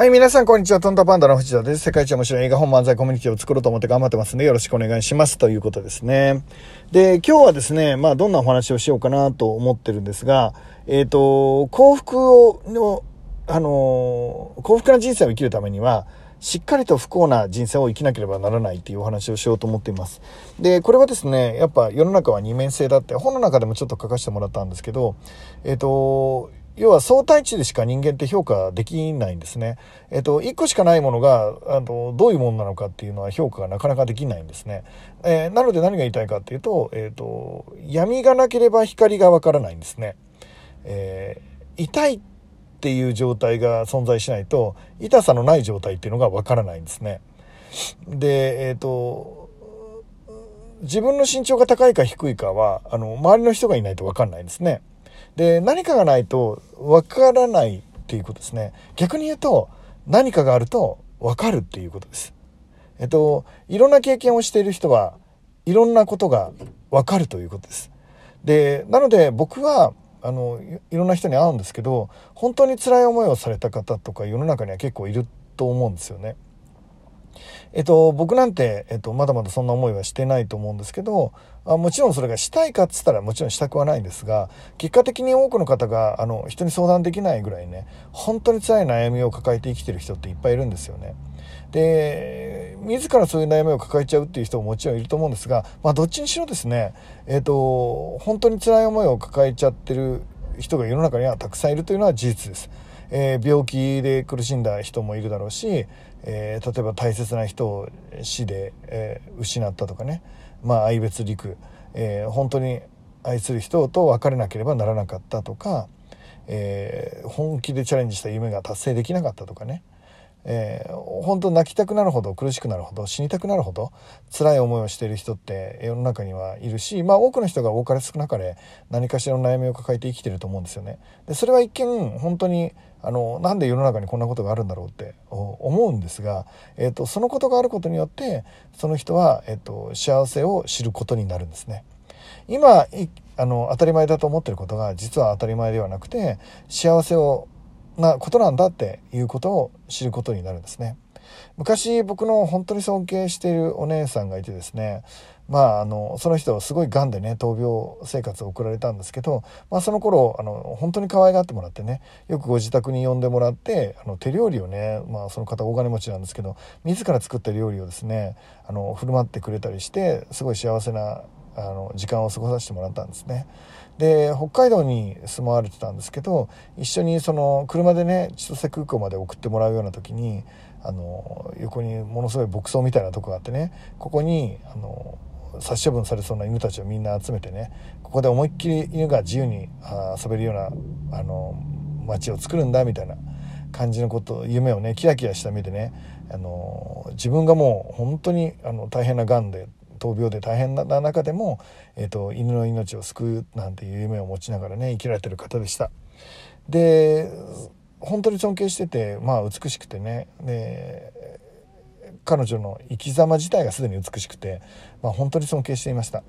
はい、皆さん、こんにちは。トンタパンダの藤田です。世界一面白い映画本漫才コミュニティを作ろうと思って頑張ってますんで、よろしくお願いします。ということですね。で、今日はですね、まあ、どんなお話をしようかなと思ってるんですが、えっ、ー、と、幸福を、の、あの、幸福な人生を生きるためには、しっかりと不幸な人生を生きなければならないっていうお話をしようと思っています。で、これはですね、やっぱ世の中は二面性だって、本の中でもちょっと書かせてもらったんですけど、えっ、ー、と、要は相対値でしか人間って評価できないんですね。えっと、1個しかないものが、あの、どういうものなのかっていうのは評価がなかなかできないんですね。えー、なので何が言いたいかっていうと、えっと、闇がなければ光がわからないんですね。えー、痛いっていう状態が存在しないと、痛さのない状態っていうのがわからないんですね。で、えっと、自分の身長が高いか低いかは、あの、周りの人がいないとわかんないんですね。で、何かがないとわからないっていうことですね。逆に言うと、何かがあるとわかるっていうことです。えっと、いろんな経験をしている人はいろんなことがわかるということです。で、なので僕は、あの、いろんな人に会うんですけど、本当に辛い思いをされた方とか世の中には結構いると思うんですよね。えっと、僕なんて、えっと、まだまだそんな思いはしてないと思うんですけど、あもちろんそれがしたいかっつったらもちろんしたくはないんですが、結果的に多くの方が、あの、人に相談できないぐらいね、本当に辛い悩みを抱えて生きてる人っていっぱいいるんですよね。で、自らそういう悩みを抱えちゃうっていう人ももちろんいると思うんですが、まあ、どっちにしろですね、えっと、本当に辛い思いを抱えちゃってる人が世の中にはたくさんいるというのは事実です。えー、病気で苦しんだ人もいるだろうし、えー、例えば大切な人を死で、えー、失ったとかね、まあ、愛別陸、えー、本当に愛する人と別れなければならなかったとか、えー、本気でチャレンジした夢が達成できなかったとかね、えー、本当泣きたくなるほど苦しくなるほど死にたくなるほど辛い思いをしている人って世の中にはいるし、まあ、多くの人が多かれ少なかれ何かしらの悩みを抱えて生きてると思うんですよね。でそれは一見本当にあのなんで世の中にこんなことがあるんだろうって思うんですが、えーと、そのことがあることによってその人は、えーと、幸せを知ることになるんですね。今あの当たり前だと思ってることが実は当たり前ではなくて幸せをなことなんだっていうことを知ることになるんですね。昔僕の本当に尊敬しているお姉さんがいてですねまああのその人はすごい癌でね闘病生活を送られたんですけど、まあ、その頃あの本当に可愛がってもらってねよくご自宅に呼んでもらってあの手料理をね、まあ、その方大金持ちなんですけど自ら作った料理をですねあの振る舞ってくれたりしてすごい幸せなあの時間を過ごさせてもらったんですね。で北海道に住まわれてたんですけど一緒にその車でね千歳空港まで送ってもらうような時にあの横にものすごい牧草みたいなとこがあってねここにあの殺処分されそうな犬たちをみんな集めてねここで思いっきり犬が自由に遊べるようなあの街を作るんだみたいな感じのこと夢をねキラキラした目でねあの自分がもう本当にあの大変ながんで闘病で大変な中でも、えーと、犬の命を救うなんていう夢を持ちながらね生きられてる方でした。で本当に尊敬しててまあ美しくてねで彼女の生き様自体がすでに美しくて、まあ、本当に尊敬していました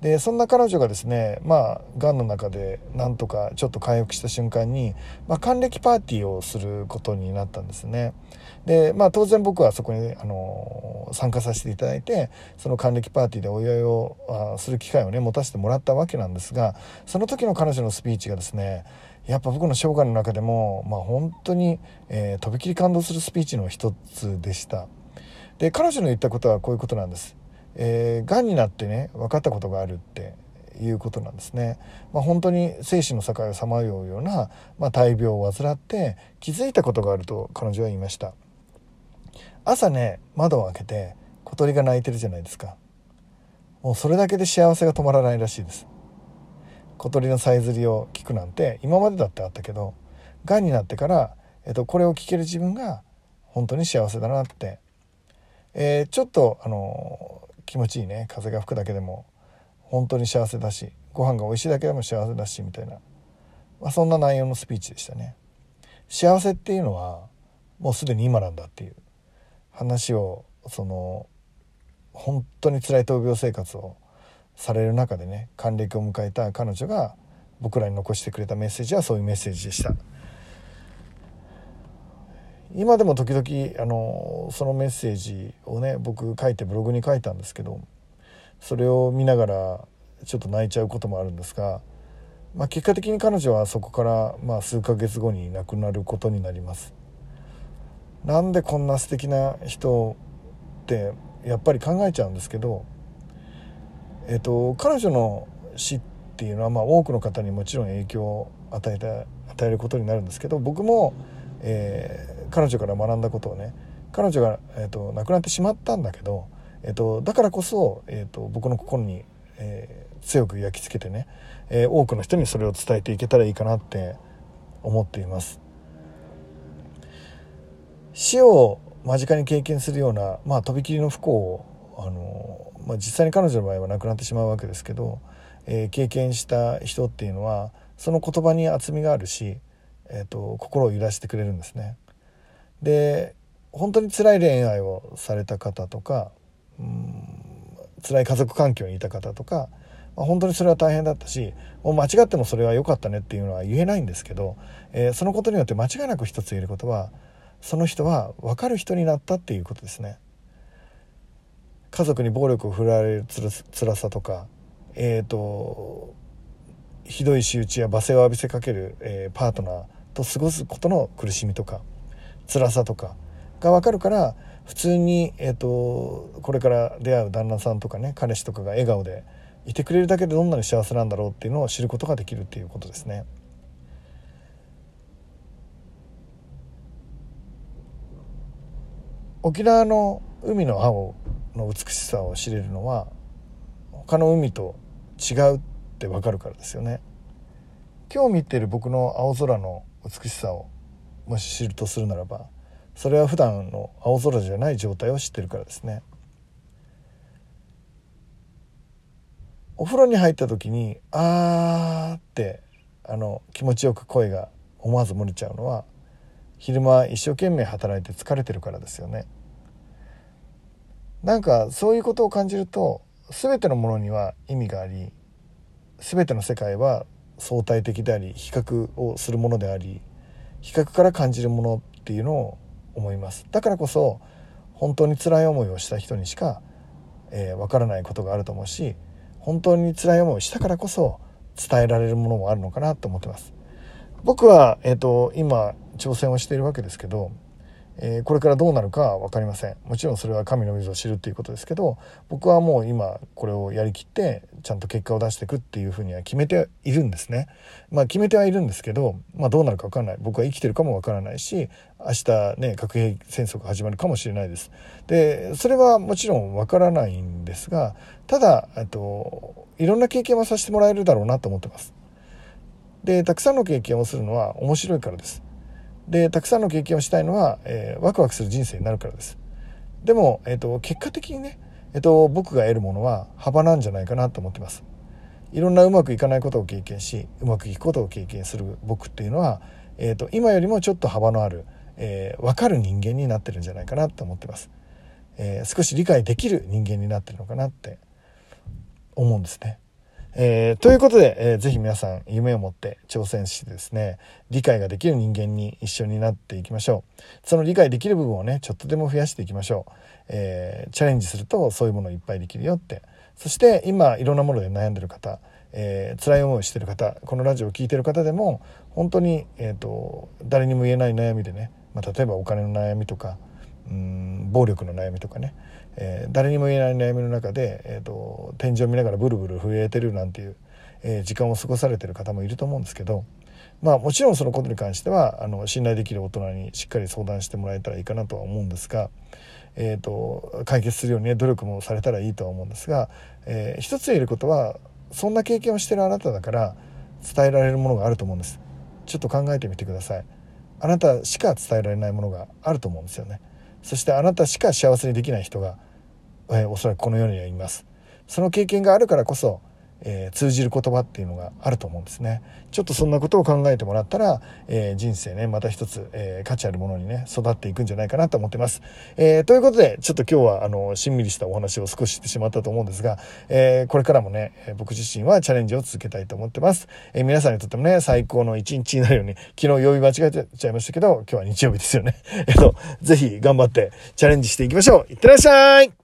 でそんな彼女がですねまあがんの中でなんとかちょっと回復した瞬間に、まあ、還暦パーティーをすることになったんですねでまあ当然僕はそこにあの参加させていただいてその還暦パーティーでお祝いをする機会をね持たせてもらったわけなんですがその時の彼女のスピーチがですねやっぱ僕の生涯の中でも、まあ、本当に、えー、とびきり感動するスピーチの一つでした。で彼女の言ったことはこういうことなんです。えー、癌になってね分かったことがあるっていうことなんですね。まあ、本当に生死の境をさまようような、まあ、大病を患って気づいたことがあると彼女は言いました。朝ね窓を開けて小鳥が鳴いてるじゃないですか。もうそれだけで幸せが止まらないらしいです。小鳥のさえずりを聞くなんて今までだってあったけどがんになってから、えっと、これを聞ける自分が本当に幸せだなってえー、ちょっとあの気持ちいいね。風が吹くだけでも。本当に幸せだし。ご飯が美味しいだけでも幸せだしみたいな、まあ、そんな内容のスピーチでしたね。幸せっていうのはもうすでに今なんだっていう。話をその本当に辛い闘病生活をされる中でね還暦を迎えた彼女が僕らに残してくれたメッセージはそういうメッセージでした。今でも時々あのそのメッセージをね僕書いてブログに書いたんですけどそれを見ながらちょっと泣いちゃうこともあるんですが、まあ、結果的に彼女はそこから、まあ、数ヶ月後に亡くなることになります。なんでこんな素敵な人ってやっぱり考えちゃうんですけど、えっと、彼女の死っていうのは、まあ、多くの方にもちろん影響を与えた与えることになるんですけど僕も、えー、彼女から学んだことをね彼女が、えーと、亡くなってしまったんだけど、えーと、だからこそ、えーと、と僕の心に、えー、強く焼き付けてね、えー、多くの人にそれを伝えていけたらいいかなって思っています。死を間近に経験するような、まあ、とびきりの不幸をあの、まあ、実際に彼女の場合は亡くなってしまうわけですけど、えー、経験した人っていうのはその言葉に厚みがあるし、えーと、心を揺らしてくれるんですね。で本当に辛い恋愛をされた方とかうん辛い家族環境にいた方とか、まあ、本当にそれは大変だったしもう間違ってもそれは良かったねっていうのは言えないんですけど、えー、そのことによって間違いなく一つ言えることはその人は分かる人になったっていうことですね。家族に暴力を振られるつらさとか、えーと、ひどい仕打ちや罵声を浴びせかける、えー、パートナーと過ごすことの苦しみとか辛さとかが分かるから普通に、えーとこれから出会う旦那さんとかね彼氏とかが笑顔でいてくれるだけでどんなに幸せなんだろうっていうのを知ることができるっていうことですね。沖縄の海の青の美しさを知れるのは他の海と違うって分かるからですよね今日見てる僕の青空の美しさをもし知るとするならばそれは普段の青空じゃない状態を知ってるからですね。お風呂に入った時に「あー」ってあの気持ちよく声が思わず漏れちゃうのは昼間一生懸命働いて疲れてるからですよね。なんかそういうことを感じると全てのものには意味があり全ての世界は相対的であり比較をするものであり比較から感じるものっていうのを思います。だからこそ本当に辛い思いをした人にしか、えー、分からないことがあると思うし本当に辛い思いをしたからこそ伝えられるものもあるのかなと思ってます。僕は、えーと、今挑戦をしているわけですけど、えー、これからどうなるか分かりません。もちろんそれは神の水を知るっていうことですけど僕はもう今これをやりきってちゃんと結果を出していくっていうふうには決めているんですね。まあ決めてはいるんですけど、まあ、どうなるか分からない。僕は生きてるかも分からないし明日ね核兵器戦争が始まるかもしれないです。でそれはもちろん分からないんですがただといろんな経験はさせてもらえるだろうなと思ってます。でたくさんの経験をするのは面白いからです。でたくさんの経験をしたいのは、えー、ワクワクする人生になるからです。でも、えーと、結果的にね、えーと、僕が得るものは幅なんじゃないかなと思ってます。いろんなうまくいかないことを経験しうまくいくことを経験する僕っていうのは、えーと、今よりもちょっと幅のある、えー、分かる人間になってるんじゃないかなと思ってます、えー、少し理解できる人間になってるのかなって思うんですね。えー、ということで、えー、ぜひ皆さん夢を持って挑戦してですね、理解ができる人間に一緒になっていきましょう。その理解できる部分をね、ちょっとでも増やしていきましょう。えー、チャレンジするとそういうものいっぱいできるよって。そして今いろんなもので悩んでる方、えー、辛い思いをしてる方、このラジオを聴いてる方でも、本当に、えっ、と、誰にも言えない悩みでね、まあ、例えばお金の悩みとか、うん暴力の悩みとかね、えー、誰にも言えない悩みの中で、えーと、天井を見ながらブルブル震えてるなんていう、えー、時間を過ごされてる方もいると思うんですけどまあもちろんそのことに関してはあの信頼できる大人にしっかり相談してもらえたらいいかなとは思うんですが、えーと、解決するように、ね、努力もされたらいいとは思うんですが、えー、一つ言えることはそんな経験をしてるあなただから伝えられるものがあると思うんです。ちょっと考えてみてください。あなたしか伝えられないものがあると思うんですよね。そしてあなたしか幸せにできない人が、えー、おそらくこの世にはいます。その経験があるからこそ、えー、通じる言葉っていうのがあると思うんですね。ちょっとそんなことを考えてもらったら、えー、人生ね、また一つ、えー、価値あるものにね、育っていくんじゃないかなと思ってます。えー、ということで、ちょっと今日は、あの、しんみりしたお話を少ししてしまったと思うんですが、え、これからもね、僕自身はチャレンジを続けたいと思ってます。え、皆さんにとってもね、最高の一日になるように、昨日曜日間違えちゃいましたけど、今日は日曜日ですよね。えっと、ぜひ頑張ってチャレンジしていきましょう。いってらっしゃい